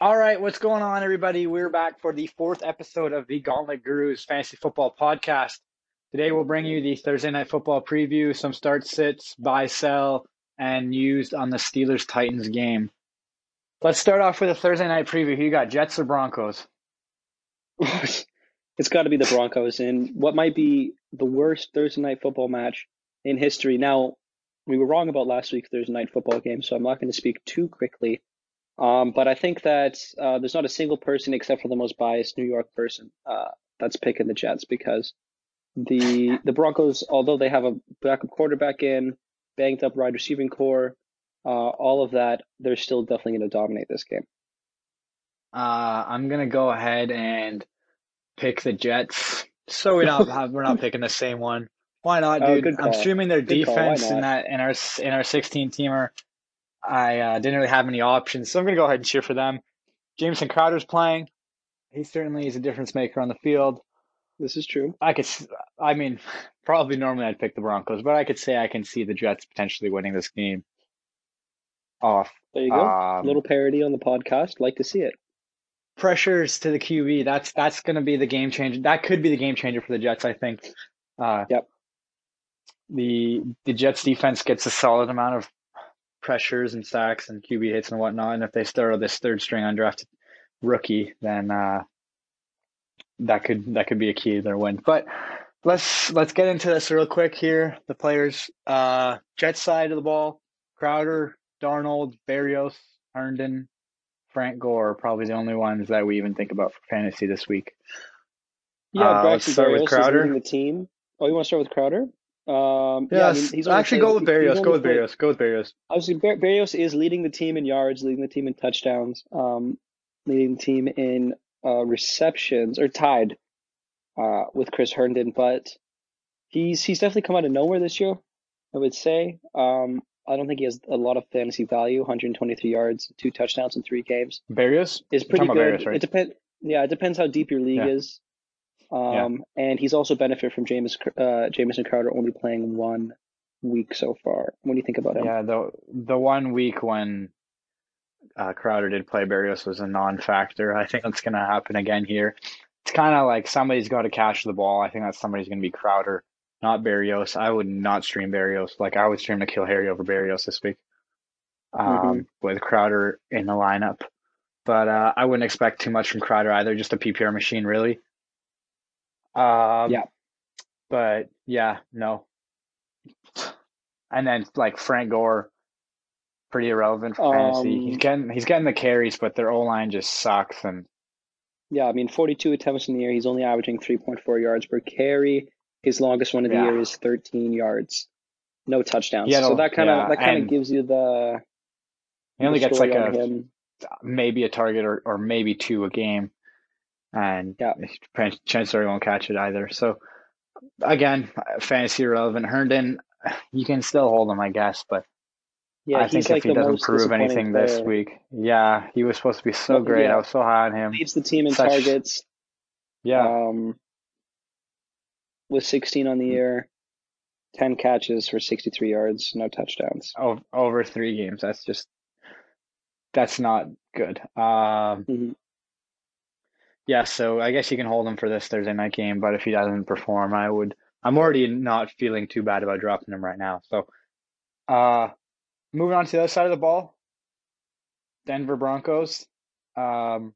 All right, what's going on, everybody? We're back for the fourth episode of the Gauntlet Gurus Fantasy Football Podcast. Today, we'll bring you the Thursday Night Football preview, some start sits, buy, sell, and used on the Steelers Titans game. Let's start off with a Thursday night preview. Who you got, Jets or Broncos? it's got to be the Broncos in what might be the worst Thursday night football match in history. Now, we were wrong about last week's Thursday night football game, so I'm not going to speak too quickly um, but I think that uh, there's not a single person except for the most biased New York person uh, that's picking the Jets because the the Broncos, although they have a backup quarterback in, banged up wide receiving core, uh, all of that, they're still definitely going to dominate this game. Uh, I'm gonna go ahead and pick the Jets. So we not have, we're not picking the same one. Why not, oh, dude? I'm streaming their good defense in that in our in our 16 teamer. I uh, didn't really have any options, so I'm going to go ahead and cheer for them. Jamison Crowder's playing. He certainly is a difference maker on the field. This is true. I could, I mean, probably normally I'd pick the Broncos, but I could say I can see the Jets potentially winning this game off. There you go. Um, little parody on the podcast. Like to see it. Pressures to the QB. That's that's going to be the game changer. That could be the game changer for the Jets. I think. Uh, yep. The the Jets defense gets a solid amount of pressures and sacks and QB hits and whatnot. And if they throw this third string undrafted rookie, then uh, that could that could be a key to their win. But let's let's get into this real quick here. The players, uh, Jets side of the ball: Crowder, Darnold, Berrios, Herndon, Frank Gore are probably the only ones that we even think about for fantasy this week. Yeah, uh, let's start Berrios with Crowder. the team. Oh, you want to start with Crowder? Um, yes. Yeah, I mean, he's actually go with Berrios. Go with Berrios. Go with Berrios. Obviously, Berrios is leading the team in yards, leading the team in touchdowns, um, leading the team in uh, receptions, or tied uh, with Chris Herndon. But he's he's definitely come out of nowhere this year. I would say. Um, I don't think he has a lot of fantasy value. 123 yards, two touchdowns in three games. Berrios is pretty good. Berrios, right? It depends. Yeah, it depends how deep your league yeah. is. Um, yeah. And he's also benefited from James uh, Jamison Crowder only playing one week so far. What do you think about him? Yeah, the the one week when uh, Crowder did play Berrios was a non-factor. I think that's going to happen again here. It's kind of like somebody's got to catch the ball. I think that somebody's going to be Crowder, not Berrios. I would not stream Berrios. Like I would stream N'Keal Harry over Berrios this week um, mm-hmm. with Crowder in the lineup. But uh, I wouldn't expect too much from Crowder either. Just a PPR machine, really. Um, yeah. But yeah, no. And then like Frank Gore, pretty irrelevant for fantasy. Um, he's getting he's getting the carries, but their O line just sucks. And yeah, I mean, 42 attempts in the year. He's only averaging 3.4 yards per carry. His longest one of the yeah. year is 13 yards, no touchdowns. Yeah, so that kind of yeah, that kind of gives you the. He only gets like a him. maybe a target or, or maybe two a game and yeah, Chancellor won't catch it either. So again, fantasy relevant. Herndon, you can still hold him, I guess, but yeah, I think like if he doesn't prove anything player. this week, yeah, he was supposed to be so great. Yeah. I was so high on him. Leads the team in Such, targets. Yeah. Um, with 16 on the mm. year, 10 catches for 63 yards, no touchdowns. Over, over three games. That's just that's not good. Um, mm-hmm yeah, so I guess you can hold him for this Thursday night game, but if he doesn't perform, I would. I'm already not feeling too bad about dropping him right now. So, uh, moving on to the other side of the ball, Denver Broncos, um,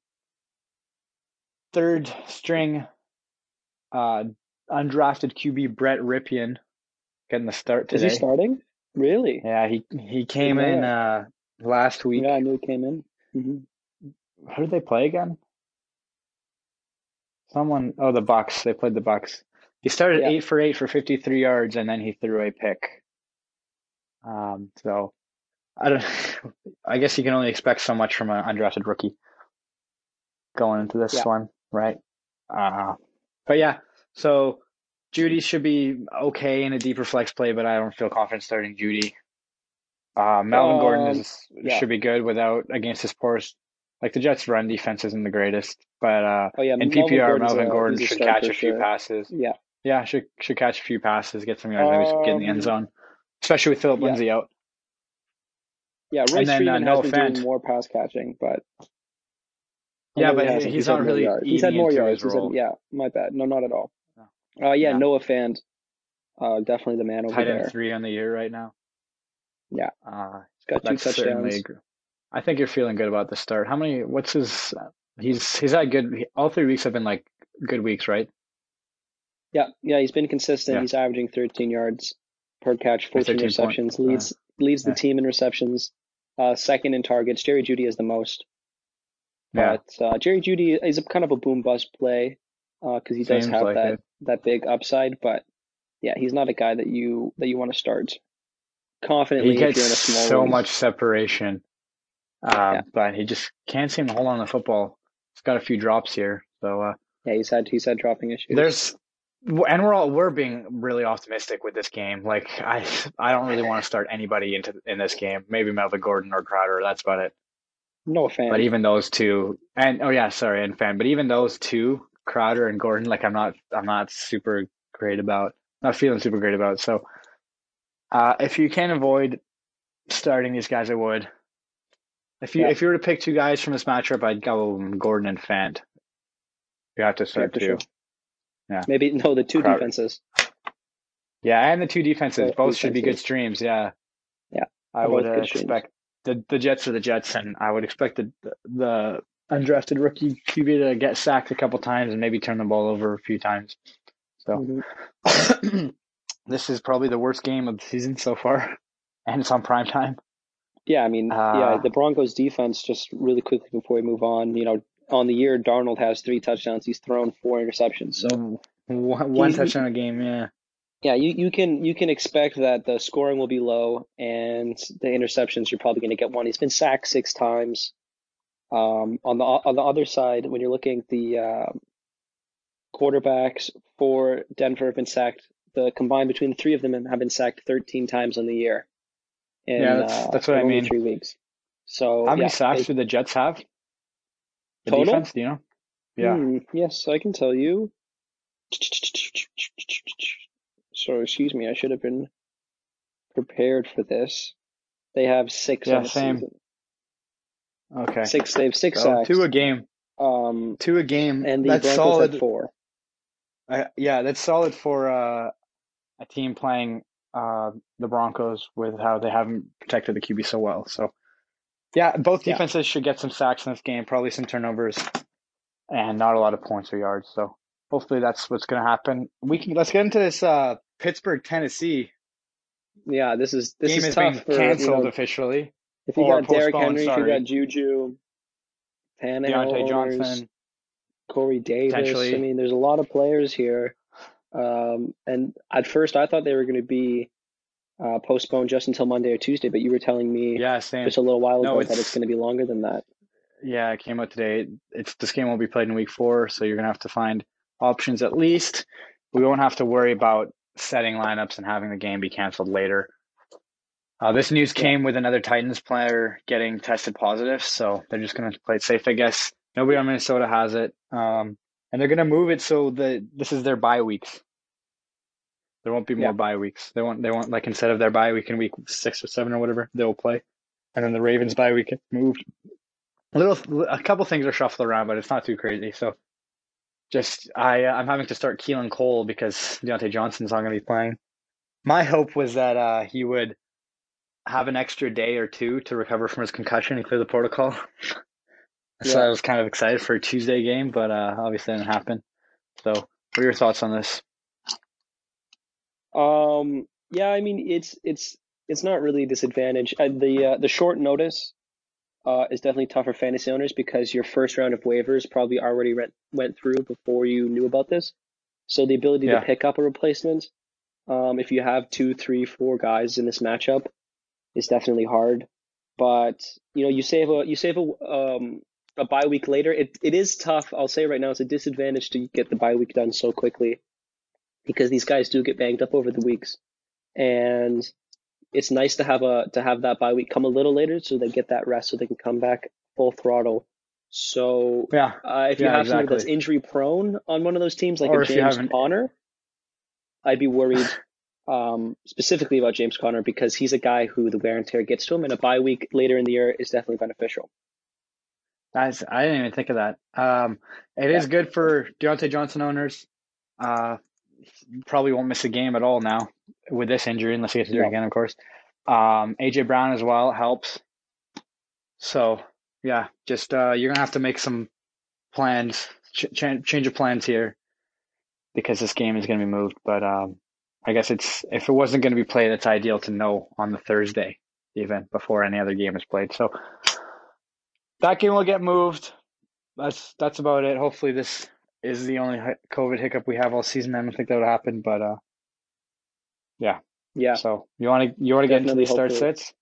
third string, uh, undrafted QB Brett Rypien getting the start today. Is he starting? Really? Yeah, he he came yeah. in uh last week. Yeah, I knew he came in. Mm-hmm. Who did they play again? Someone, oh, the Bucks. They played the Bucks. He started yeah. eight for eight for 53 yards, and then he threw a pick. Um, so I don't. I guess you can only expect so much from an undrafted rookie going into this yeah. one, right? Uh, but yeah, so Jeudy should be okay in a deeper flex play, but I don't feel confident starting Jeudy. Uh, Melvin um, Gordon is yeah. should be good without against his poorest like the Jets' run defense isn't the greatest, but uh, oh, yeah, in PPR, Melvin Gordon should catch a few sure. passes. Yeah, yeah, should should catch a few passes, get some yards, um, maybe get in the end um, zone, especially with Philip yeah. Lindsay out. Yeah, Royce then, Freeman uh, has been doing more pass catching, but yeah, but he he's, he's not really. He's had more yards. Had, yeah, my bad. No, not at all. Uh, yeah, yeah. Noah Fant, uh, definitely the man over Tight end there. three on the year right now. Yeah, uh, he's got two touchdowns. I think you're feeling good about the start. How many? What's his? He's he's had good. All three weeks have been like good weeks, right? Yeah, yeah, he's been consistent. Yeah. He's averaging 13 yards per catch, 14 receptions. Point. Leads uh, leads the yeah. team in receptions. Uh, second in targets. Jerry Jeudy is the most. But yeah. uh, Jerry Jeudy is a kind of a boom bust play because uh, he does have like that it. that big upside. But yeah, he's not a guy that you that you want to start confidently. He gets so much separation, uh, yeah. but he just can't seem to hold on the football. He's got a few drops here, so uh, yeah, he's had he's had dropping issues. There's and we're all we're being really optimistic with this game. Like I I don't really want to start anybody into in this game. Maybe Melvin Gordon or Crowder. That's about it. No Fant. But even those two, and oh yeah, sorry, and Fant. But even those two, Crowder and Gordon, like I'm not, I'm not super great about, not feeling super great about. So, uh, if you can avoid starting these guys, I would. If you yeah. if you were to pick two guys from this matchup, I'd go with Gordon and Fant. You have to start two. Sure. Yeah. Maybe no, the two Crowder. defenses. Yeah, and the two defenses both, both should be good streams. Yeah. Yeah. I would uh, expect the the Jets are the Jets, and I would expect the the undrafted rookie QB to get sacked a couple times and maybe turn the ball over a few times. So mm-hmm. this is probably the worst game of the season so far, and it's on prime time. Yeah, I mean, uh, yeah, the Broncos defense. Just really quickly before we move on, you know, on the year, Darnold has three touchdowns. He's thrown four interceptions. So one, one touchdown a game, yeah yeah, you, you can you can expect that the scoring will be low and the interceptions you're probably going to get one. He's been sacked six times. Um, on the on the other side, when you're looking at the uh, quarterbacks for Denver have been sacked. The combined between the three of them have been sacked 13 times on the year. In, yeah, that's, uh, that's what I mean. Three weeks. So how many yeah, sacks do the Jets have? The total? defense, do you know? Yeah. Hmm, yes, I can tell you. So excuse me, I should have been prepared for this. They have six yeah, same. season. Okay. Six. They have six so, sacks. Two a game. Um, two a game. And the that's Broncos solid. Four. Uh, yeah, that's solid for uh, a team playing uh, the Broncos with how they haven't protected the QB so well. So, yeah, both defenses yeah. should get some sacks in this game, probably some turnovers, and not a lot of points or yards. So, hopefully, that's what's going to happen. We can let's get into this uh, Pittsburgh, Tennessee. Yeah, this is this game is tough been for, canceled you know, officially. If you got Derrick Henry, sorry. if you got Juju, Tannehill, Diontae Johnson, Corey Davis. I mean, there's a lot of players here. Um, and at first, I thought they were going to be uh, postponed just until Monday or Tuesday, but you were telling me yeah, same. just a little while ago no, that it's going to be longer than that. Yeah, it came out today. It's this game will be played in week four, so you're going to have to find options at least. We won't have to worry about setting lineups and having the game be canceled later. Uh, this news came with another Titans player getting tested positive, so they're just going to play it safe, I guess. Nobody on Minnesota has it, um, and they're going to move it so that this is their bye weeks. There won't be more yeah. bye weeks. They want they want like instead of their bye week in week six or seven or whatever, they'll play, and then the Ravens bye week moved. A little, a couple things are shuffled around, but it's not too crazy. So just I uh, I'm having to start Keelan Cole because Diontae Johnson's not going to be playing. My hope was that uh, he would have an extra day or two to recover from his concussion and clear the protocol. so I was kind of excited for a Tuesday game, but uh, obviously didn't happen. So, what are your thoughts on this? Um, yeah, I mean it's it's it's not really a disadvantage. Uh, the uh, the short notice uh, is definitely tough for fantasy owners because your first round of waivers probably already went went through before you knew about this. So the ability yeah. to pick up a replacement, um, if you have two, three, four guys in this matchup, is definitely hard. But you know, you save a you save a um, a bye week later. It it is tough. I'll say right now, it's a disadvantage to get the bye week done so quickly because these guys do get banged up over the weeks, and it's nice to have a to have that bye week come a little later so they get that rest so they can come back full throttle. So yeah, uh, if you yeah, have exactly. someone that's injury prone on one of those teams, like or a James Conner, I'd be worried. um, specifically about James Conner because he's a guy who the wear and tear gets to him, and a bye week later in the year is definitely beneficial. That's I didn't even think of that. Um, it yeah. is good for Diontae Johnson owners. Uh, probably won't miss a game at all now with this injury unless he gets to do it again, of course. Um, AJ Brown as well helps. So yeah, just uh, you're gonna have to make some plans, ch- change of plans here, because this game is gonna be moved. But um, I guess it's if it wasn't gonna be played, it's ideal to know on the Thursday, even before any other game is played. So that game will get moved. That's that's about it. Hopefully, this is the only COVID hiccup we have all season. I don't think that would happen, but uh, yeah, yeah. So you want to you want to get into the start sits?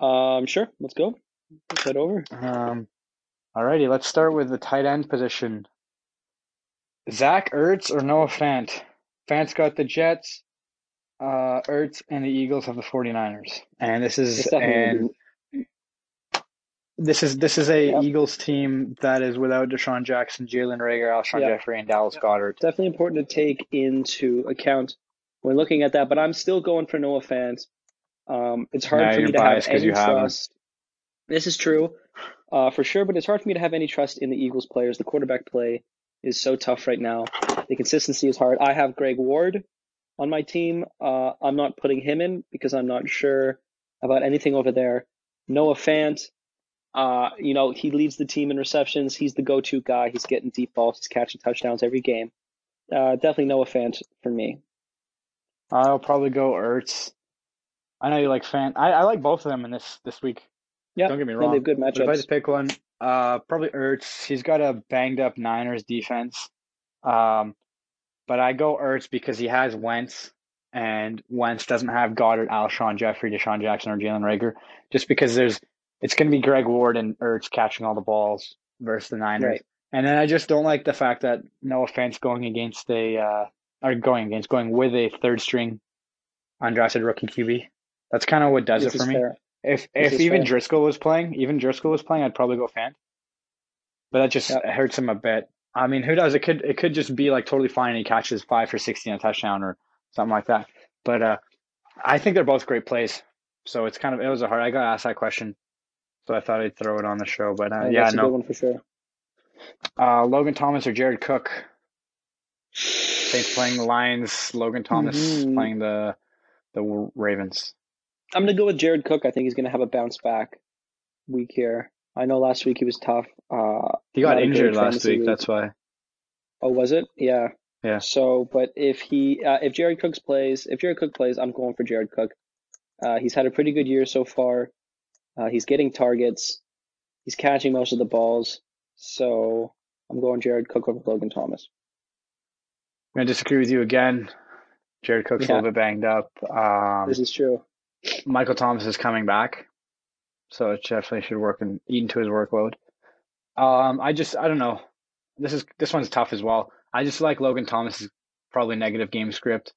Um, sure. Let's go. Let's head over. Um, alrighty. Let's start with the tight end position. Zach Ertz or Noah Fant? Fant's got the Jets. Uh, Ertz and the Eagles have the 49ers. And this is and this is this is a yep. Eagles team that is without DeSean Jackson, Jalen Reagor, Alshon yep. Jeffery, and Dallas yep. Goedert. Definitely important to take into account when looking at that. But I'm still going for Noah Fant. Um, it's hard for me to have any trust. This is true, uh, for sure. But it's hard for me to have any trust in the Eagles players. The quarterback play is so tough right now. The consistency is hard. I have Greg Ward on my team. Uh, I'm not putting him in because I'm not sure about anything over there. Noah Fant, uh, you know, he leads the team in receptions. He's the go-to guy. He's getting deep balls. He's catching touchdowns every game. Uh, definitely Noah Fant for me. I'll probably go Ertz. I know you like Fant. I, I like both of them in this this week. Yeah, don't get me wrong. They've good matchups. If I had to pick one, uh, probably Ertz. He's got a banged up Niners defense. Um, but I go Ertz because he has Wentz, and Wentz doesn't have Goedert, Alshon, Jeffery, DeSean Jackson, or Jalen Reagor. Just because there's, it's going to be Greg Ward and Ertz catching all the balls versus the Niners. Right. And then I just don't like the fact that no offense going against a, uh, or going against, going with a third string undrafted rookie QB. That's kind of what does this it for me. Fair. If this if even fair. Driskel was playing, even Driskel was playing, I'd probably go Fant. But that just yep. hurts him a bit. I mean, who does? It could it could just be like totally fine and he catches five for sixty on a touchdown or something like that. But uh, I think they're both great plays. So it's kind of it was a hard. I got asked that question, so I thought I'd throw it on the show. But uh, yeah, no one for sure. Uh, Logan Thomas or Jared Cook. Saints playing the Lions. Logan Thomas mm-hmm. playing the the Ravens. I'm gonna go with Jared Cook. I think he's gonna have a bounce back week here. I know last week he was tough. Uh, he got injured last week, week, That's why. Oh, was it? Yeah. Yeah. So, but if he, uh, if Jared Cooks plays, if Jared Cook plays, I'm going for Jared Cook. Uh, he's had a pretty good year so far. Uh, he's getting targets. He's catching most of the balls. So I'm going Jared Cook over Logan Thomas. I'm disagree with you again. Jared Cook's yeah. a little bit banged up. Um, this is true. Michael Thomas is coming back, so it definitely should work and eat into his workload. Um, I just I don't know. This is this one's tough as well. I just like Logan Thomas's probably negative game script.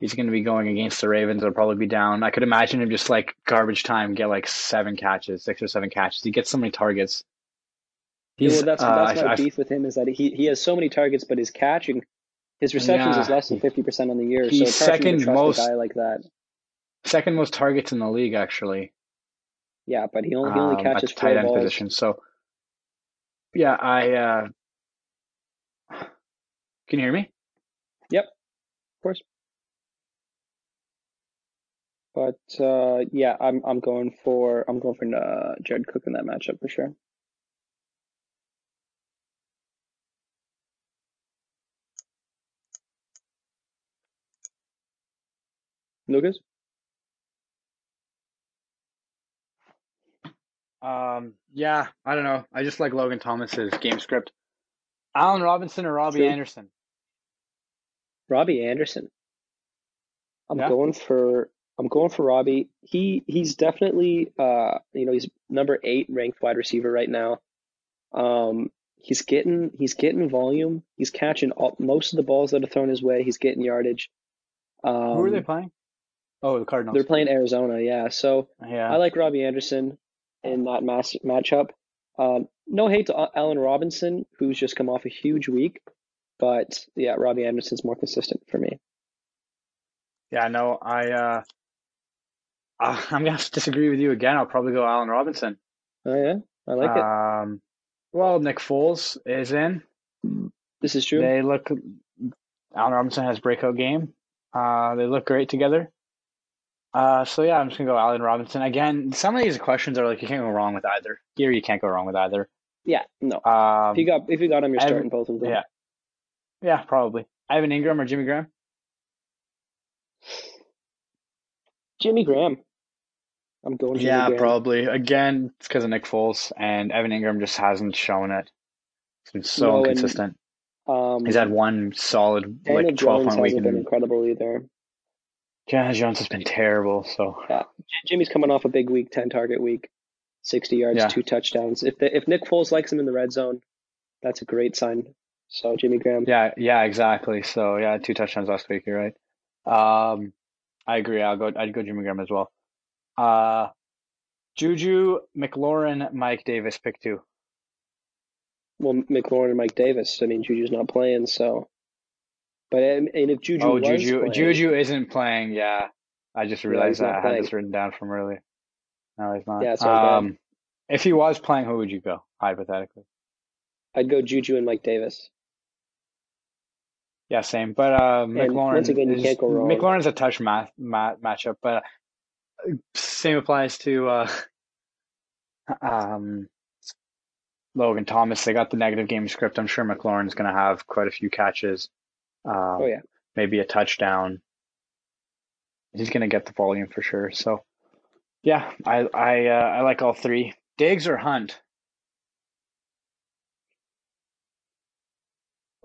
He's going to be going against the Ravens. They'll probably be down. I could imagine him just like garbage time, get like seven catches, six or seven catches. He gets so many targets. He's, yeah, well, that's that's uh, my I, beef with him is that he he has so many targets, but his catching his receptions yeah. is less than fifty percent on the year. He's so second most guy like that. Second most targets in the league, actually. Yeah, but he only he only um, catches tight end balls. position. So, yeah, I. Uh, can you hear me? Yep, of course. But uh, yeah, I'm I'm going for I'm going for uh, Jared Cook in that matchup for sure. Lucas? Um, yeah, I don't know. I just like Logan Thomas's game script. Allen Robinson or Robbie True. Anderson? Robbie Anderson. I'm yeah. going for I'm going for Robbie. He he's definitely uh you know he's number eight ranked wide receiver right now. Um, he's getting he's getting volume. He's catching all, most of the balls that are thrown his way. He's getting yardage. Um, Who are they playing? Oh, the Cardinals. They're playing Arizona, yeah. So yeah. I like Robbie Anderson in that mass matchup. Um, no hate to Allen Robinson, who's just come off a huge week, but yeah, Robbie Anderson's more consistent for me. Yeah, no, I uh I'm gonna have to disagree with you again. I'll probably go Allen Robinson. Oh yeah, I like it. Um, well, Nick Foles is in. This is true. They look. Allen Robinson has breakout game. Uh, they look great together. Uh, so yeah, I'm just gonna go Allen Robinson again. Some of these questions are like you can't go wrong with either. Here you can't go wrong with either. Yeah, no. Um, if you got if you got him, you're Evan- starting both of them. yeah, yeah, probably. Evan Engram or Jimmy Graham. Jimmy Graham. I'm going. Yeah, Graham. probably. Again, it's because of Nick Foles and Evan Engram just hasn't shown it. It's been so No, and- inconsistent. Um, He's had one solid Daniel like twelve Jones point week, hasn't been incredible either. Daniel Jones has been terrible. So J- Jimmy's coming off a big week, ten target week, sixty yards, Yeah. two touchdowns. If the, if Nick Foles likes him in the red zone, that's a great sign. So Jimmy Graham. yeah, yeah, exactly. So yeah, two touchdowns last week. You're right. Um, I agree. I'll go. I'd go Jimmy Graham as well. Uh, Juju McLaurin, Mike Davis, pick two. Well, McLaurin and Mike Davis. I mean, Juju's not playing, so. But and if Juju oh, Juju, playing, Juju isn't playing. Yeah, I just realized not that. I had this written down from earlier. No, he's not. Yeah, it's um, if he was playing, who would you go? Hypothetically. I'd go Juju and Mike Davis. Yeah, same. But uh, McLaurin once again, you can't go wrong. McLaurin's a touch math, ma matchup, but uh, same applies to uh, um, Logan Thomas. They got the negative game script. I'm sure McLaurin's going to have quite a few catches. Um, Oh yeah. maybe a touchdown. He's going to get the volume for sure. So, yeah, I I uh, I like all three. Diggs or Hunt?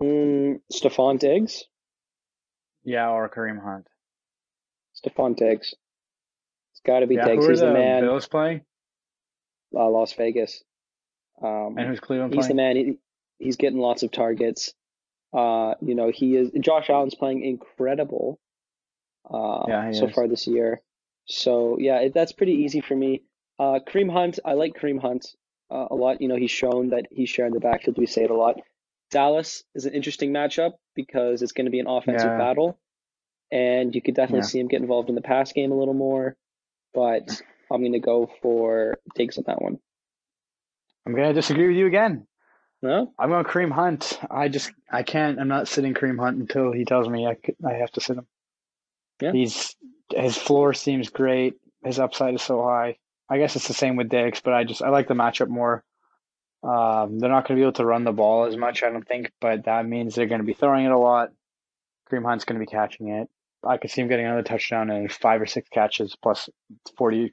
Mm, Stefon Diggs. Yeah, or Kareem Hunt. Stefon Diggs. Got to be Yeah, Diggs. He's the, the man. Bills playing? Uh, Las Vegas. Um, And who's Cleveland he's the man. He, he's getting lots of targets. Uh, you know, he is. Josh Allen's playing incredible. Uh, Yeah, so is. far this year. So yeah, it, that's pretty easy for me. Uh, Kareem Hunt. I like Kareem Hunt uh, a lot. You know, he's shown that he's sharing the backfield. We say it a lot. Dallas is an interesting matchup because it's going to be an offensive Yeah. battle, and you could definitely Yeah. see him get involved in the pass game a little more. But I'm going to go for Diggs on that one. I'm going to disagree with you again. No, I'm going Kareem Hunt. I just I can't. I'm not sitting Kareem Hunt until he tells me I could, I have to sit him. Yeah. He's his floor seems great. His upside is so high. I guess it's the same with Diggs, but I just I like the matchup more. Um, they're not going to be able to run the ball as much, I don't think, but that means they're going to be throwing it a lot. Kareem Hunt's going to be catching it. I could see him getting another touchdown and five or six catches plus 40,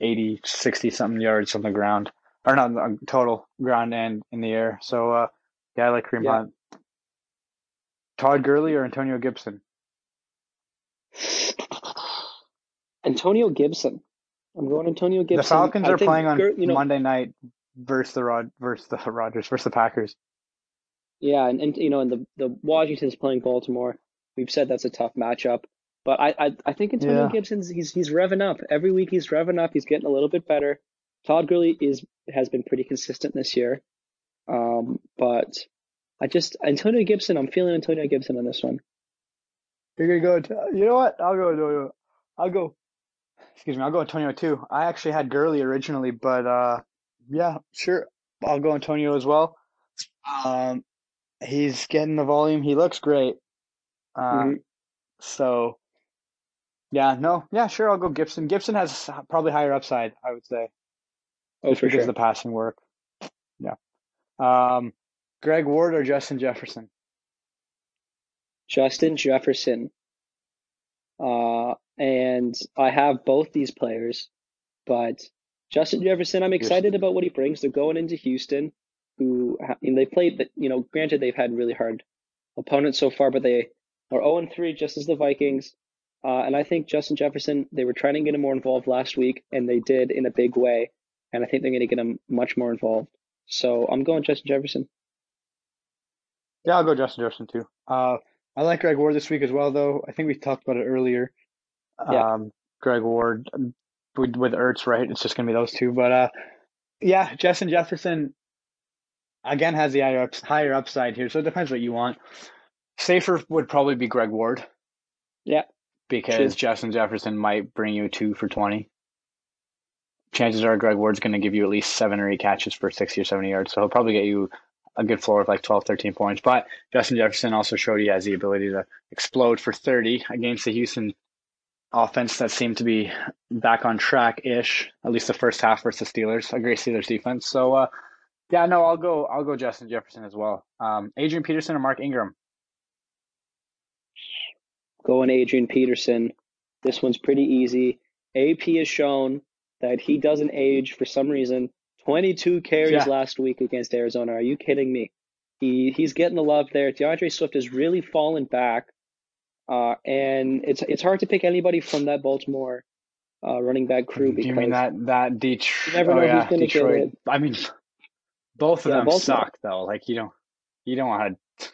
80, 60 something yards on the ground or not on total ground and in the air. So uh, yeah, I like Kareem Yeah. Hunt. Todd Gurley or Antonio Gibson? Antonio Gibson. I'm going Antonio Gibson. The Falcons are playing on you know, Monday night versus the Rod versus the Rodgers versus the Packers. Yeah, and, and you know, and the the Washington's playing Baltimore. We've said that's a tough matchup, but I I, I think Antonio Yeah. Gibson's he's he's revving up every week. He's revving up. He's getting a little bit better. Todd Gurley is has been pretty consistent this year, um, but I just Antonio Gibson. I'm feeling Antonio Gibson on this one. You're gonna go. You know what? I'll go. Antonio. I'll go. Excuse me. I'll go Antonio too. I actually had Gurley originally, but uh, yeah, sure. I'll go Antonio as well. Um, he's getting the volume. He looks great. Um, Mhm. so yeah, no, yeah, sure. I'll go Gibson. Gibson has probably higher upside, I would say, Oh, just for because sure. of the passing work. Yeah. Um, Greg Ward or Justin Jefferson? Justin Jefferson. Uh, and I have both these players, but Justin Jefferson, I'm excited about what he brings. They're going into Houston, who ha- and they played, you know, granted they've had really hard opponents so far, but they are 0 3 just as the Vikings. Uh, and I think Justin Jefferson, they were trying to get him more involved last week, and they did in a big way. And I think they're going to get him much more involved. So I'm going Justin Jefferson. Yeah, I'll go Justin Jefferson too. Uh, I like Greg Ward this week as well, though. I think we talked about it earlier. Yeah. Um, Greg Ward with with Ertz, right? It's just gonna be those two. But uh, yeah, Justin Jefferson again has the higher ups, higher upside here, so it depends what you want. Safer would probably be Greg Ward. Yeah. Because True. Justin Jefferson might bring you two for 20. Chances are Greg Ward's going to give you at least seven or eight catches for 60 or 70 yards. So he'll probably get you a good floor of like 12, 13 points. But Justin Jefferson also showed he has the ability to explode for 30 against the Houston offense that seemed to be back on track ish, at least the first half versus Steelers, a great Steelers defense. So, uh, yeah, no, I'll go. I'll go Justin Jefferson as well. Um, Adrian Peterson or Mark Ingram. Going Adrian Peterson. This one's pretty easy. AP has shown that he doesn't age for some reason. 22 carries Yeah. last week against Arizona. Are you kidding me? He he's getting the love there. D'Andre Swift has really fallen back, uh, and it's it's hard to pick anybody from that Baltimore uh, running back crew because you mean that that Detroit? Never know oh, who's yeah, Detroit. it. I mean, both of Yeah, them Baltimore. suck though. Like you don't you don't want to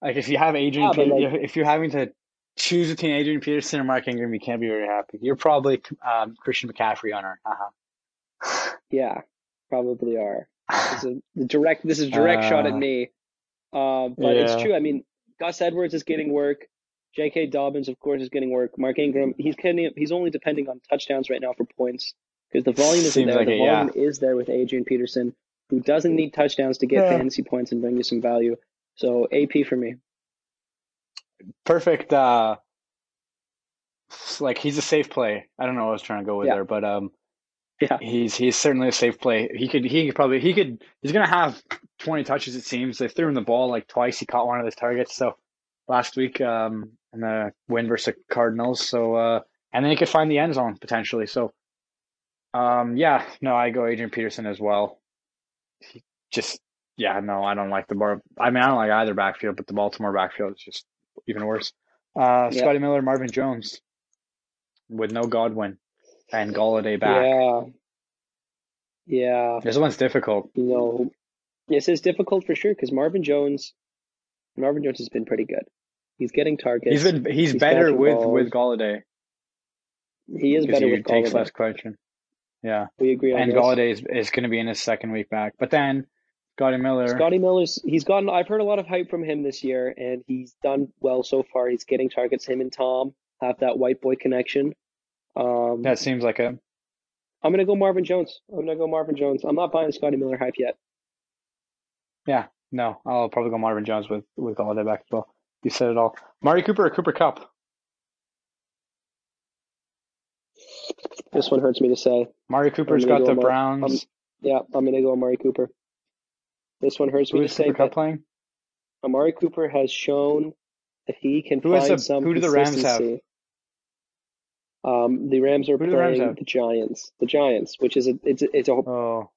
like if you have Adrian Yeah, Peter, like- if you're having to choose between Adrian Peterson or Mark Ingram, you can't be very happy. You're probably um, Christian McCaffrey owner. Uh-huh. yeah, probably are. This is a direct. This is direct shot at Uh, me. Uh, but it's true. I mean, Gus Edwards is getting work. J.K. Dobbins, of course, is getting work. Mark Ingram, he's getting, he's only depending on touchdowns right now for points because the volume isn't there. like the it, yeah. volume is there with Adrian Peterson, who doesn't need touchdowns to get Yeah. fantasy points and bring you some value. So AP for me. Perfect. Uh, like he's a safe play. I don't know what I was trying to go with Yeah. there, but um, Yeah. he's he's certainly a safe play. He could he could probably he could he's gonna have twenty touches. It seems they threw him the ball like twice. He caught one of his targets. So last week um in the win versus the Cardinals. So uh and then he could find the end zone potentially. So um yeah no I go Adrian Peterson as well. He just yeah no I don't like the bar. I mean I don't like either backfield, but the Baltimore backfield is just even worse. Uh, Yeah. Scotty Miller, Marvin Jones, with no Godwin and Golladay back. Yeah. Yeah. This one's difficult. You know, this is difficult for sure because Marvin Jones, Marvin Jones has been pretty good. He's getting targets. He's been he's, He's better with balls. with Golladay he is better he with takes Golladay. less collection. Yeah, We agree on and this. Golladay is, is going to be in his second week back. But then Scotty Miller, Scotty Miller's he's gotten I've heard a lot of hype from him this year and he's done well so far. He's getting targets. Him and Tom have that white boy connection. Um that seems like a I'm gonna go Marvin Jones. I'm gonna go Marvin Jones. I'm not buying Scotty Miller hype yet. yeah. No, I'll probably go Marvin Jones with with Golladay back as well. You said it all. Mari Cooper or Cooper Kupp? This one hurts me to say. Mari Cooper's got go the Mar- Browns. Yeah, I'm gonna go Amari Cooper. This one hurts Who me to say, Cooper Kupp playing? Amari Cooper has shown that he can Who find the- some who do the Rams have? Um, the Rams are do the Rams playing the Giants. The Giants, which is a it's a, it's a Oh,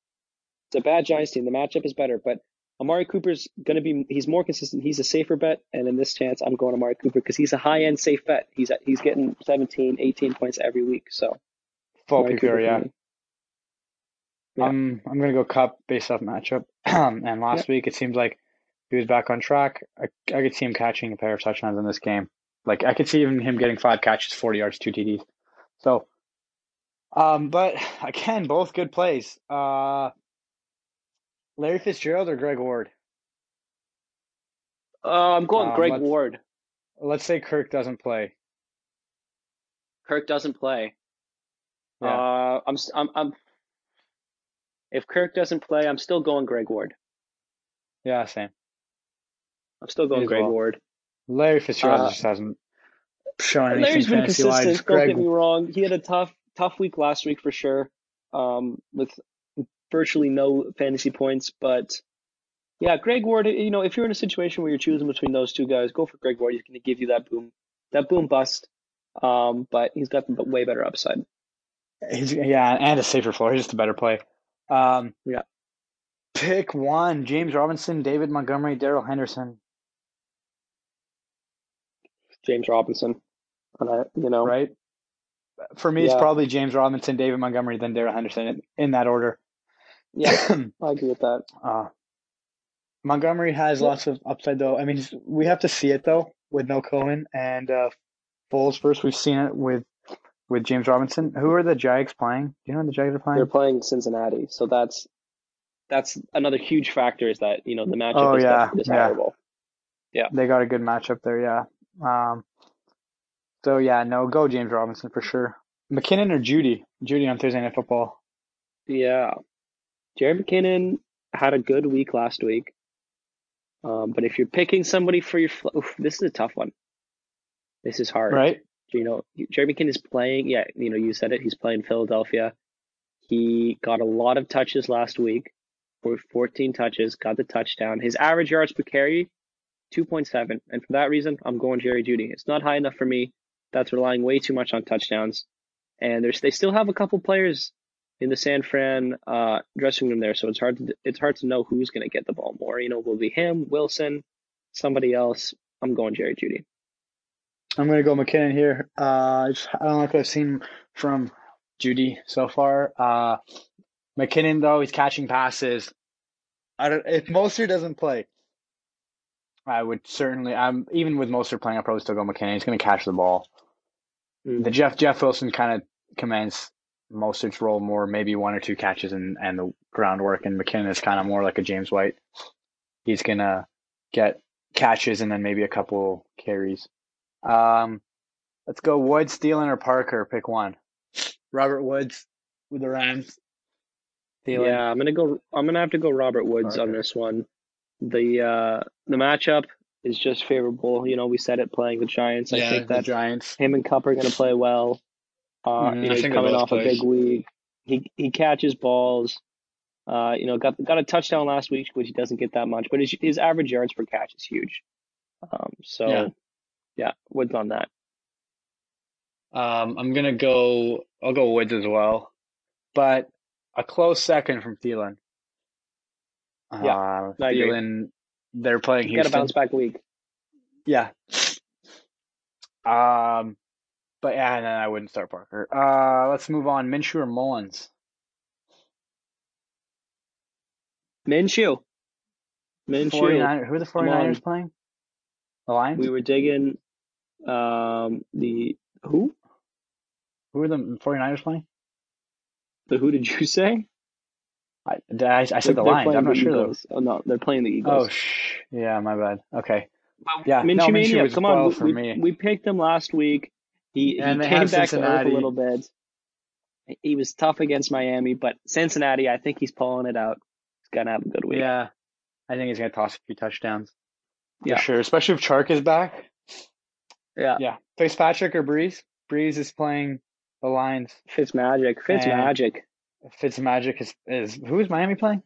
it's a bad Giants team. The matchup is better, but Amari Cooper's going to be he's more consistent. He's a safer bet, and in this chance, I'm going Amari Cooper because he's a high end safe bet. He's at, he's getting 17, 18 points every week. So full PPR, yeah. me. Yeah. I'm I'm gonna go Kupp based off matchup. and last week it seems like he was back on track. I I could see him catching a pair of touchdowns in this game. Like I could see even him getting five catches, forty yards, two TDs. So, um, but again, both good plays. Uh, Larry Fitzgerald or Greg Ward. Uh, I'm going Um, Greg let's- Ward. Let's say Kirk doesn't play. Kirk doesn't play. Yeah. Uh, I'm, I'm, I'm, if Kirk doesn't play, I'm still going Greg Ward. Yeah, same. I'm still going Greg well. Ward. Larry Fitzgerald Uh, just hasn't shown anything Larry's been consistent. Don't Greg, get me wrong. He had a tough, tough week last week for sure, um, with virtually no fantasy points. But yeah, Greg Ward. You know, if you're in a situation where you're choosing between those two guys, go for Greg Ward. He's going to give you that boom, that boom bust. Um, but he's got the way better upside. He's yeah, and a safer floor. He's just a better play. Um, Yeah. Pick one: James Robinson, David Montgomery, Darrell Henderson. James Robinson, and I, you know, Right. For me, it's probably James Robinson, David Montgomery, then Darrell Henderson in, in that order. yeah, I agree with that. uh, Montgomery has Yeah. lots of upside, though. I mean, we have to see it though with no Cohen and uh, Foles first. We've seen it with with James Robinson. Who are the Jags playing? Do you know who the Jags are playing? They're playing Cincinnati, so that's that's another huge factor. Is that you know the matchup Oh, is yeah, definitely yeah. desirable. They got a good matchup there, yeah. Um, So yeah, no, go James Robinson for sure. McKinnon or Jeudy? Jeudy on Thursday Night Football. Yeah, Jerry McKinnon had a good week last week. Um, but if you're picking somebody for your, oof, this is a tough one. This is hard, right? You know, Jerry McKinnon is playing. Yeah, you know, you said it. He's playing Philadelphia. He got a lot of touches last week, for 14 touches, got the touchdown. His average yards per carry, 2.7, and for that reason, I'm going Jerry Jeudy. It's not high enough for me. That's relying way too much on touchdowns, and there's they still have a couple players in the San Fran uh, dressing room there, so it's hard to it's hard to know who's going to get the ball more. You know, will be him, Wilson, somebody else. I'm going Jerry Jeudy. I'm going to go McKinnon here. Uh, I, just, I don't like what I've seen from Jeudy so far. Uh, McKinnon though, he's catching passes. I don't. If Mostert doesn't play, I would certainly. I'm even with Mostert playing. I probably still go McKinnon. He's going to catch the ball. Mm. The Jeff Jeff Wilson kind of commands Mostert's role more, maybe one or two catches and, and the groundwork, and McKinnon is kind of more like a James White. He's gonna get catches and then maybe a couple carries. Um, let's go Woods, Thielen, or Parker. Pick one. Robert Woods with the Rams. Thielen. Yeah, I'm gonna go. I'm gonna have to go Robert Woods Parker. on this one. The uh, the matchup is just favorable. You know, we said it playing the Giants. I yeah, think that Giants. him and Kupp are gonna play well. Uh, mm, you know, he's coming off plays. a big week. He he catches balls. Uh, you know, got got a touchdown last week, which he doesn't get that much, but his his average yards per catch is huge. Um, so yeah, yeah Woods on that. Um, I'm gonna go. I'll go Woods as well, but a close second from Thielen. Yeah, uh, Thielen. They're playing. Got a bounce back week. Yeah. Um, but yeah, and then I wouldn't start Parker. Uh, let's move on. Minshew or Mullens? Minshew. Minshew. 49, who are the 49ers playing? The Lions? We were digging um, the who? Who are the 49ers playing? The who did you say? I, I, I said the Lions. I'm not sure though. Oh no, they're playing the Eagles. Oh sh- yeah, my bad. Okay. yeah, Minshew no, Mania, come on. We, we, we, picked them last week. He, and he came back to earth a little bit. He was tough against Miami, but Cincinnati, I think he's pulling it out. He's gonna have a good week. Yeah, I think he's gonna toss a few touchdowns. For yeah, sure. Especially if Chark is back. Yeah, yeah. Fitzpatrick or Brees? Brees is playing the Lions. Fitzmagic. Fitzmagic. Fitzmagic is is who is Miami playing?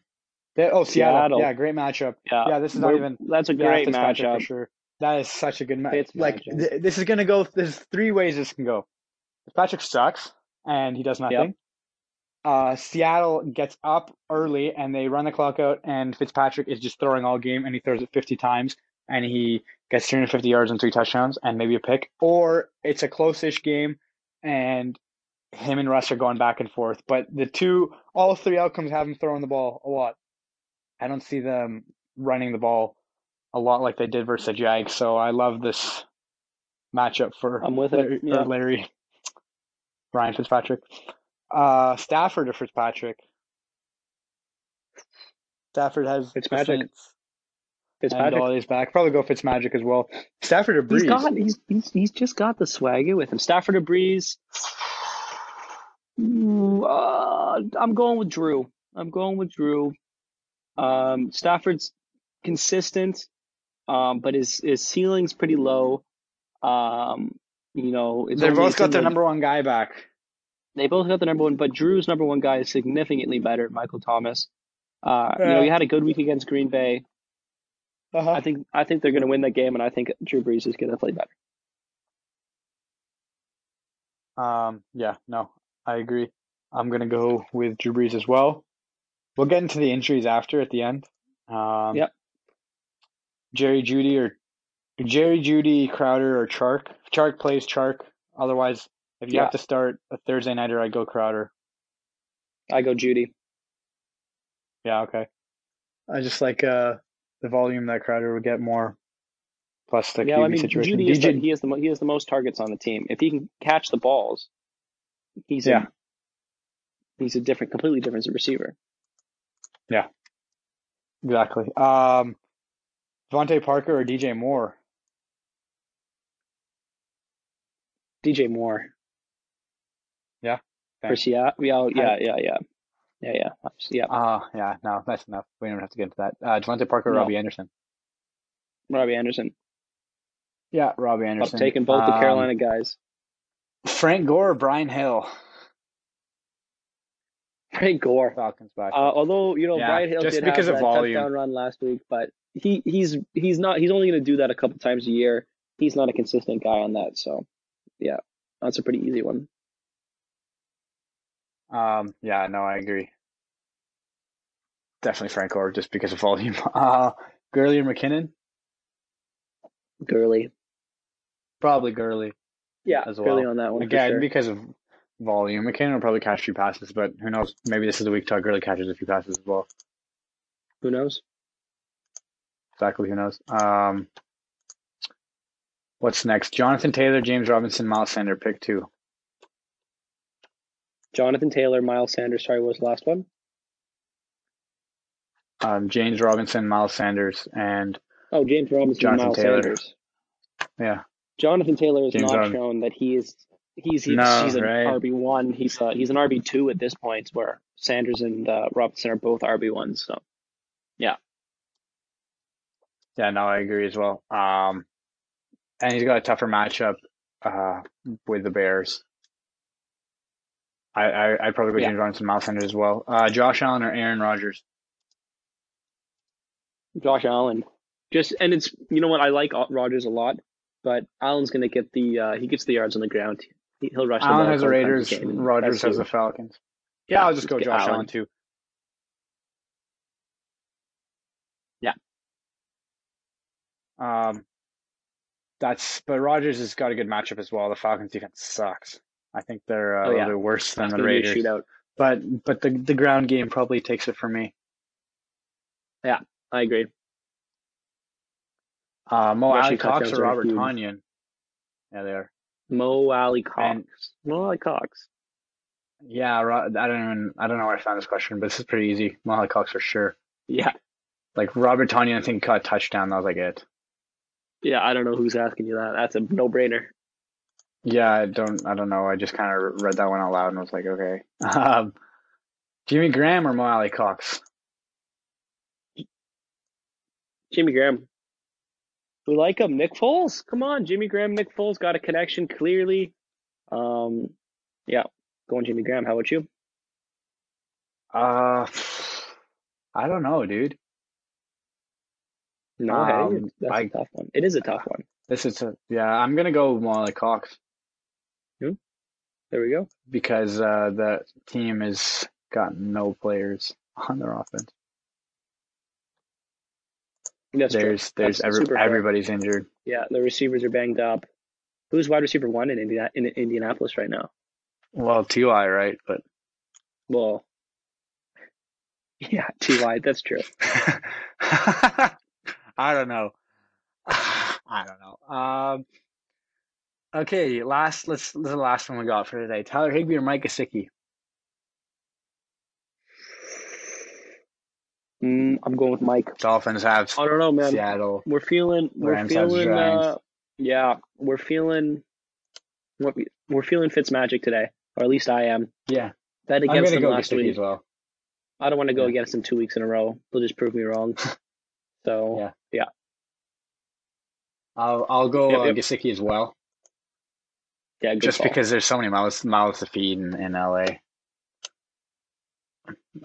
They, oh, Seattle. Seattle. Yeah, great matchup. Yeah, yeah. This is not even. That's a great yeah, matchup for sure. That is such a good match. Like th- this is gonna go. There's three ways this can go. Patrick sucks and he does nothing. Yep. Uh, Seattle gets up early and they run the clock out, and Fitzpatrick is just throwing all game, and he throws it 50 times, and he gets 350 yards and three touchdowns, and maybe a pick. Or it's a close-ish game, and him and Russ are going back and forth. But the two, all three outcomes have him throwing the ball a lot. I don't see them running the ball a lot like they did versus the Jags. So I love this matchup for I'm with Larry, it. Yeah. Larry Ryan Fitzpatrick. Uh, Stafford or Fitzpatrick? Stafford has Fitzmagic. Fitzpatrick. And he's back. Probably go Fitzmagic as well. Stafford or Brees? He's got. He's, he's he's just got the swagger with him. Stafford or Brees? Uh, I'm going with Drew. I'm going with Drew. Um, Stafford's consistent um, but his his ceiling's pretty low. Um, you know, they both got their number one guy back. They both got the number one, but Drew's number one guy is significantly better, Michael Thomas. Uh, yeah. You know, he had a good week against Green Bay. Uh-huh. I think I think they're going to win that game, and I think Drew Brees is going to play better. Um, yeah, no, I agree. I'm going to go with Drew Brees as well. We'll get into the injuries after at the end. Um, yep. Jerry Jeudy or Jerry Jeudy Crowder or Chark. Chark plays Chark. Otherwise, if you yeah. have to start a Thursday nighter, I go Crowder. I go Jeudy. Yeah, okay. I just like uh, the volume that Crowder would get more. Plus the yeah, QB I mean, situation. Jeudy is the, he has the he has the most targets on the team. If he can catch the balls, he's yeah. A, he's a different, completely different receiver. Yeah, exactly. Um, DeVante Parker or DJ Moore? DJ Moore. Yeah. For Seattle. Yeah, yeah, yeah, yeah. Yeah, yeah. Yeah. Uh, yeah, no, that's enough. We don't have to get into that. Uh, DeVante Parker, No. Robbie Anderson. Robbie Anderson. Yeah, Robbie Anderson. I'm taking both the Um, Carolina guys. Frank Gore, Brian Hill. Frank Gore. Falcons back. Uh, although you know Yeah, Brian Hill just did because have of that volume. touchdown run last week, but he he's he's not he's only going to do that a couple times a year. He's not a consistent guy on that, so yeah, that's a pretty easy one. Um, yeah, no, I agree. Definitely Frank Gore, just because of volume. Uh, Gurley or McKinnon? Gurley, Probably Gurley. yeah, As Gurley well. on that one Again, sure. because of volume. McKinnon will probably catch a few passes, but who knows? Maybe this is the week Todd Gurley catches a few passes as well. Who knows? Exactly, who knows? Um, what's next? Jonathan Taylor, James Robinson, Miles Sander, pick two. Jonathan Taylor, Miles Sanders. Sorry, what was the last one? Um, James Robinson, Miles Sanders, and Oh, James Robinson, Jonathan Miles Taylor. Sanders. yeah, Jonathan Taylor has James not Robinson. shown that he is he's he's, No, he's an right. RB one. He's uh, he's an RB two at this point, where Sanders and uh, Robinson are both RB ones. So yeah, yeah, no, I agree as well. Um, and he's got a tougher matchup uh, with the Bears. I, I I'd probably go Yeah. James Robinson, Miles Sanders as well. Uh, Josh Allen or Aaron Rodgers? Josh Allen, just and it's you know what I like Rodgers a lot, but Allen's gonna get the uh, he gets the yards on the ground. He, he'll rush Allen has the Raiders. a game, and Rodgers has the. Falcons. Yeah, I'll just go Josh Allen. Allen too. Yeah. Um, that's but Rodgers has got a good matchup as well. The Falcons defense sucks. I think they're uh, Oh, yeah. bit worse than It's the gonna be a Raiders. shootout. But but the the ground game probably takes it for me. Yeah, I agree. Uh, Mo Alie-Cox or Robert. Tanyan. Yeah, they are. Mo Alie-Cox. And- Mo Alie-Cox. Yeah, I don't even I don't know where I found this question, but this is pretty easy. Mo Alie-Cox for sure. Yeah, Like Robert Tonyan, I think caught a touchdown. That was like it. yeah. I don't know who's asking you that. That's a no brainer. Yeah, I don't I don't know. I just kind of read that one out loud and was like, okay. Um, Jimmy Graham or Mo Alie-Cox? Jimmy Graham. We like him. Nick Foles. Come on, Jimmy Graham. Nick Foles got a connection clearly. Um, yeah, going Jimmy Graham. How about you? Uh, I don't know, dude. No, Um, hey, that's I- a tough one. It is a tough one. This is a yeah. I'm gonna go Mo Alley Cox There we go. because uh, the team has got no players on their offense. That's true. there's there's That's every, super fair. everybody's injured. Yeah, the receivers are banged up. Who's wide receiver one in, Indiana, in Indianapolis right now? Well, Ty, right? But Well, yeah, T Y. That's true. I don't know. I don't know. Um, okay, last let's this is the last one we got for today. Tyler Higbee or Mike Gesicki? Mm, I'm going with Mike. Dolphins have I don't know, man. Seattle. We're feeling. We're Rams feeling. Uh, yeah, we're feeling. What we, we're feeling Fitz magic today, or at least I am. Yeah, Bet against gonna them go last week. as well. I don't want to go Yeah. against them two weeks in a row. They'll just prove me wrong. So Yeah. I'll I'll go Yep, uh, yep. Gesicki as well, yeah, just call. because there's so many mouths mouths to feed in, in LA.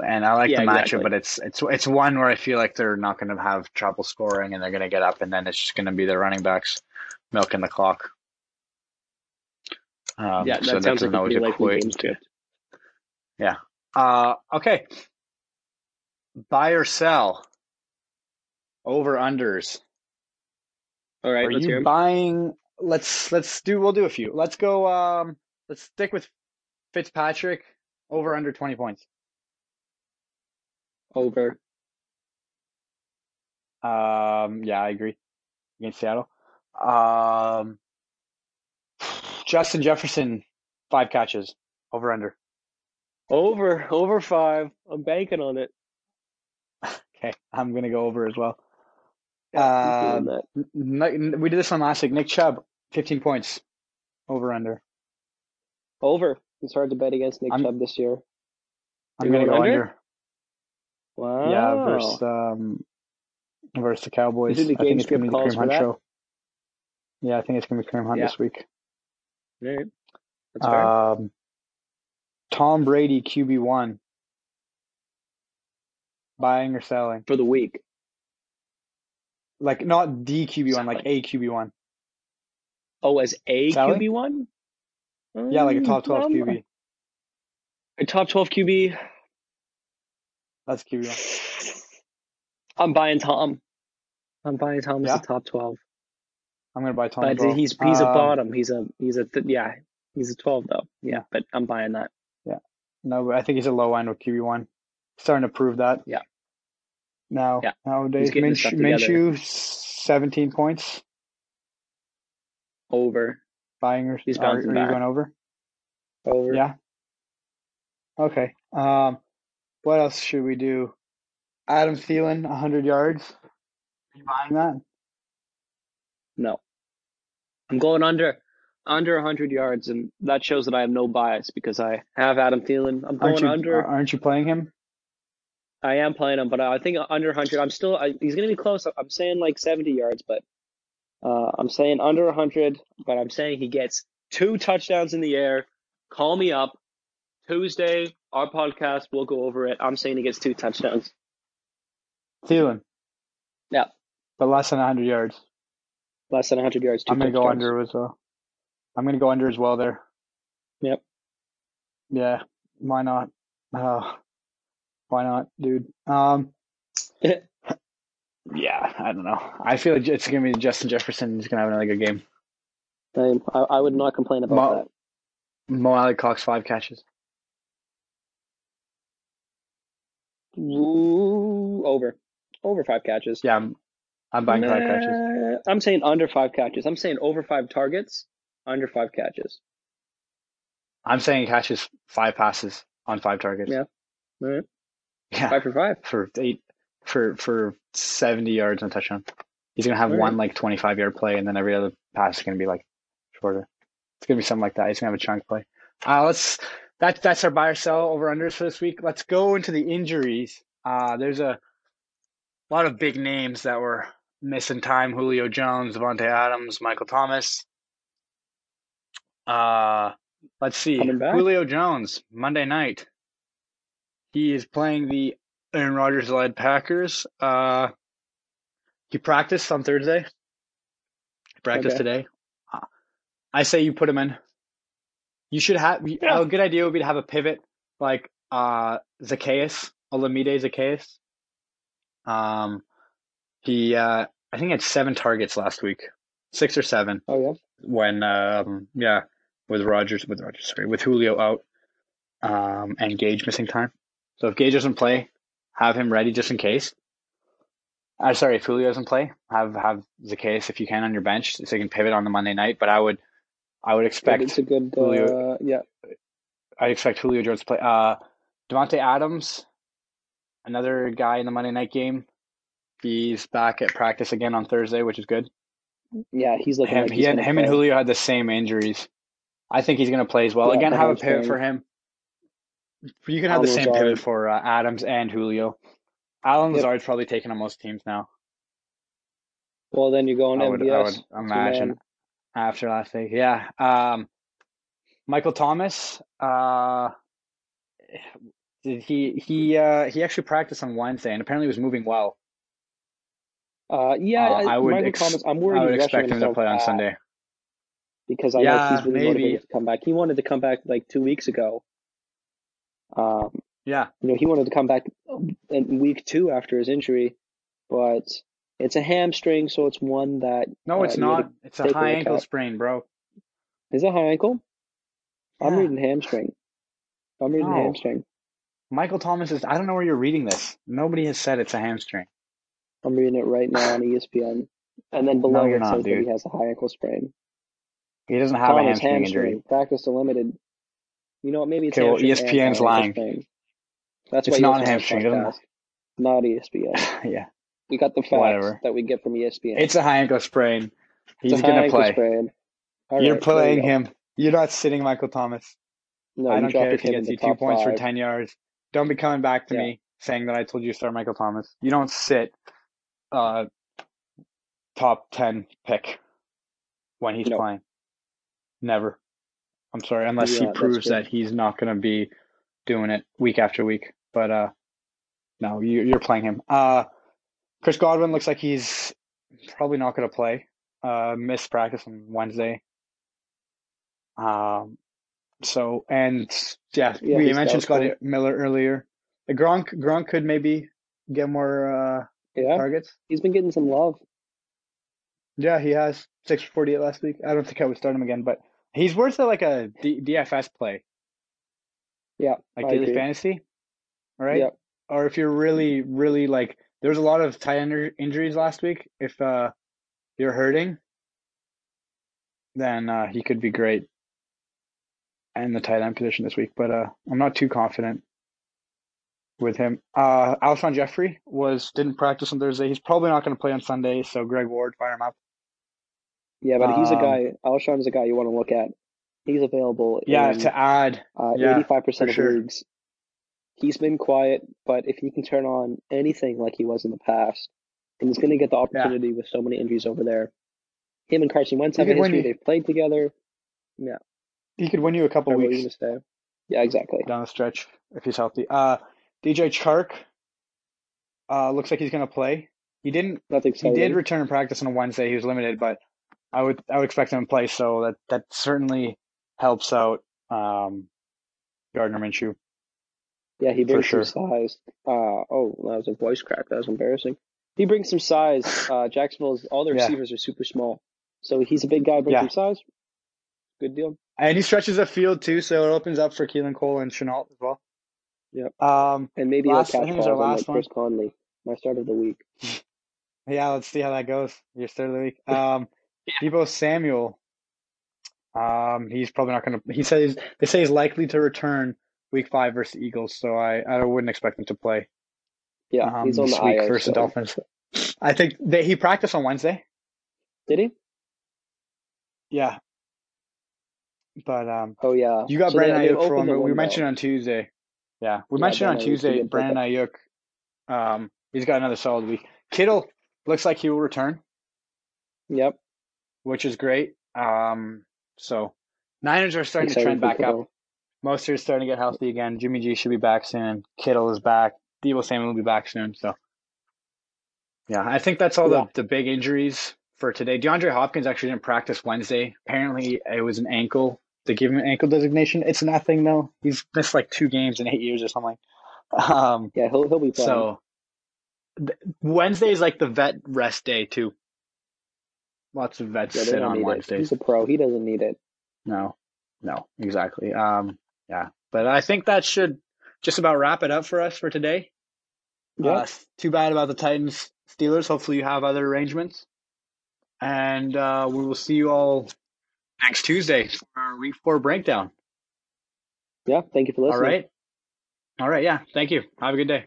And I like Yeah, the matchup, exactly. but it's it's it's one where I feel like they're not going to have trouble scoring, and they're going to get up, and then it's just going to be the running backs milking the clock. Um, yeah, that so sounds that's like a likely game script. Uh, okay. Buy or sell? Over unders. All right, Are hear buying? Let's let's do. We'll do a few. Let's go. Um, let's stick with Fitzpatrick over under twenty points. over. Um, yeah, I agree. Against Seattle. Um, Justin Jefferson, five catches. Over under. Over, over five. I'm banking on it. Okay, I'm gonna go over as well. Yeah, I'm feeling that. N- n- we did this one last week. Nick Chubb, fifteen points. Over under. Over. It's hard to bet against Nick I'm- Chubb this year. I'm gonna go under. under? Wow. Yeah, versus um versus the Cowboys. You think the I think it's gonna be the Kareem Hunt that? show. Yeah, I think it's gonna be Kareem Hunt Yeah. this week. All right. That's fair. Um, Tom Brady QB one. Buying or selling? For the week. Like not the QB one, like a QB one. Oh, as a? QB one? Yeah, like a top twelve um, QB. A top twelve QB. That's QB one. I'm buying Tom. I'm buying Tom as Yeah? a top twelve. I'm gonna buy Tom. as But well. he's he's a Um, bottom. He's a he's a th- yeah. He's a twelve though. Yeah, but I'm buying that. Yeah. No, I think he's a low end with QB one. Starting to prove that. Yeah. Now Yeah. nowadays, getting his stuff Minshew. Minshew, seventeen points. Over. Buying or He's are, are you going over? Over. Yeah. Okay. Um, what else should we do? Adam Thielen, hundred yards. Are you buying that? No. I'm going under under 100 yards, and that shows that I have no bias because I have Adam Thielen. I'm going Aren't you? under. Aren't you playing him? I am playing him, but I think under 100. I'm still. I, he's going to be close. I'm saying like 70 yards, but uh, I'm saying under 100. But I'm saying he gets two touchdowns in the air. Call me up Tuesday. Our podcast. We'll go over it. I'm saying he gets two touchdowns. Thielen. Yeah. But less than hundred yards. Less than 100 yards. Two I'm gonna go under as well. I'm gonna go under as well there. Yep. Yeah. Why not? Uh, why not, dude? Um. Yeah, I don't know. I feel like it's gonna be Justin Jefferson. He's gonna have another good game. Same. I, I would not complain about Mo- that. Mo Alie-Cox five catches. Ooh, over. Over five catches. Yeah, I'm, I'm buying five catches. I'm saying under five catches. I'm saying over five targets, under five catches. I'm saying he catches five passes on five targets. Yeah. All right. Yeah, Five for five. for eight for for seventy yards and a touchdown. He's gonna have All one right. like twenty five yard play, and then every other pass is gonna be like shorter. It's gonna be something like that. He's gonna have a chunk play. Uh, let's that that's our buy or sell over unders for this week. Let's go into the injuries. Uh, there's a lot of big names that were missing time: Julio Jones, Davante Adams, Michael Thomas. Uh, let's see. Julio Jones Monday night. He is playing the Aaron Rodgers led Packers. Uh, he practiced on Thursday. He practiced Okay. today. I say you put him in. You should have Yeah. a good idea would be to have a pivot like uh Zaccheaus, Olamide Zaccheaus. Um, he uh, I think he had seven targets last week, six or seven Oh yeah. when um yeah with Rogers with Rogers sorry with Julio out um and Gage missing time. So if Gage doesn't play, have him ready just in case. Uh, sorry, if Julio doesn't play, have have Zaccheaus if you can on your bench so you can pivot on the Monday night. But I would I would expect it's a good. Julio- Uh, yeah. I expect Julio Jones to play. Uh, Davante Adams, another guy in the Monday night game. He's back at practice again on Thursday, which is good. Yeah. He's looking him, like he had, him and. Julio had the same injuries. I think he's going to play as well. Yeah, Again, have a pivot for him. You can have the same Lazard. pivot for uh, Adams and Julio. Allen Yep. Lazard's probably taken on most teams now. Well, then you're going I would, I would imagine after last week. Yeah. Um, Michael Thomas. Uh, did he he uh, he actually practiced on Wednesday and apparently was moving well. Uh, yeah. Uh, I would Michael ex- Thomas. I'm worried I would he's expect him to play on Sunday. because I Yeah, know he's really maybe. motivated to come back. He wanted to come back like two weeks ago. Um, Yeah. you know, he wanted to come back in week two after his injury, but it's a hamstring, so it's one that No, Uh, it's gotta not. It's a high ankle sprain, bro. is a high ankle. I'm reading hamstring. I'm reading No. hamstring. Michael Thomas is. I don't know where you're reading this. Nobody has said it's a hamstring. I'm reading it right now on ESPN, and then below No, it not, says that he has a high ankle sprain. He doesn't have a Thomas hamstring, hamstring, injury. practice limited. You know what? Maybe it's Okay, well, ESPN's lying. That's It's not hamstring, podcast. Not ESPN. yeah, We got the facts Whatever. that we get from ESPN. it's a high ankle sprain. He's gonna play. sprain. You're right, playing you him. You're not sitting Michael Thomas. No, I don't care if he gets you two points for 10 yards. Don't be coming back to Yeah. me saying that I told you to start Michael Thomas. You don't sit uh top 10 pick when he's No. playing. Never. I'm sorry, unless Yeah, he proves that he's not going to be doing it week after week. But uh no, you, you're playing him. Uh Chris Godwin looks like he's probably not going to play. Uh missed practice on Wednesday. Um so and yeah, Yeah, we mentioned Scott doubtful. Miller earlier. Gronk Gronk could maybe get more uh, Yeah, targets. he's been getting some love. Yeah, he has six for forty eight last week. I don't think I would start him again, but he's worth like a D- DFS play, Yeah, like I daily agree. fantasy, right? Yeah. Or if you're really really like, there was a lot of tight end injuries last week. If uh, you're hurting, then uh, he could be great in the tight end position this week. But uh, I'm not too confident with him. Uh, Alshon Jeffery was didn't practice on Thursday. He's probably not going to play on Sunday. So Greg Ward, fire him up. Yeah, but he's a Um, guy. Alshon is a guy you want to look at. He's available Yeah, in to add, uh, yeah, 85% for of sure. leagues. He's been quiet, but if he can turn on anything like he was in the past, and he's going to get the opportunity with so many injuries over there. Him and Carson Wentz have a history. you- They've played together. Yeah, he could win you a couple Or what were you weeks? Yeah, exactly. down the stretch if he's healthy. Uh, DJ Chark uh, looks like he's going to play. He didn't. He did return in practice on a Wednesday. He was limited, but I would I would expect him to play. So that that certainly helps out um, Gardner Minshew. Yeah, he brings sure. some size. Uh, oh, that was a voice crack. That was embarrassing. He brings some size. Uh, Jacksonville's all their Yeah. receivers are super small, so he's a big guy. Brings Yeah. some size. Good deal. And he stretches the field too, so it opens up for Keelan Cole and Shenault as well. Yep. Um, And maybe Last- he'll catch it our balls on like last Chris Conley, my start of the week. yeah, let's see how that goes. Your start of the week. Um, Deebo Samuel. Um, he's probably not going to. He says they say he's likely to return week five versus Eagles, so I, I wouldn't expect him to play. Yeah, um, he's on this the week IR. versus still. Dolphins. I think that he practiced on Wednesday. Did he? Yeah, but um, Oh yeah. you got So Brandon Aiyuk for him. We mentioned on Tuesday. Yeah, we Yeah, mentioned on Brandon Aiyuk's a Tuesday. Brandon Aiyuk. Um, he's got another solid week. Kittle looks like he will return, Yep. Which is great. Um, so Niners are starting to trend back up. Kittle. Mostert's starting to get healthy again. Jimmy G should be back soon. Kittle is back. Deebo Samuel will be back soon. So, yeah, I think that's all Yeah. the, the big injuries for today. DeAndre Hopkins actually didn't practice Wednesday. Apparently, it was an ankle. They gave him an ankle designation. It's nothing though. He's missed like two games in eight years or something. Um, Yeah, he'll he'll be playing. so th- Wednesday is like the vet rest day too. Lots of vets yeah, sit on need it. He's a pro. He doesn't need it. No, no, exactly. Um, yeah, but I think that should just about wrap it up for us for today. Yeah. Uh, too bad about the Titans Steelers. Hopefully, you have other arrangements, and uh, we will see you all next Tuesday for our Week Four breakdown. yeah. Thank you for listening. All right, all right. Yeah, thank you. Have a good day.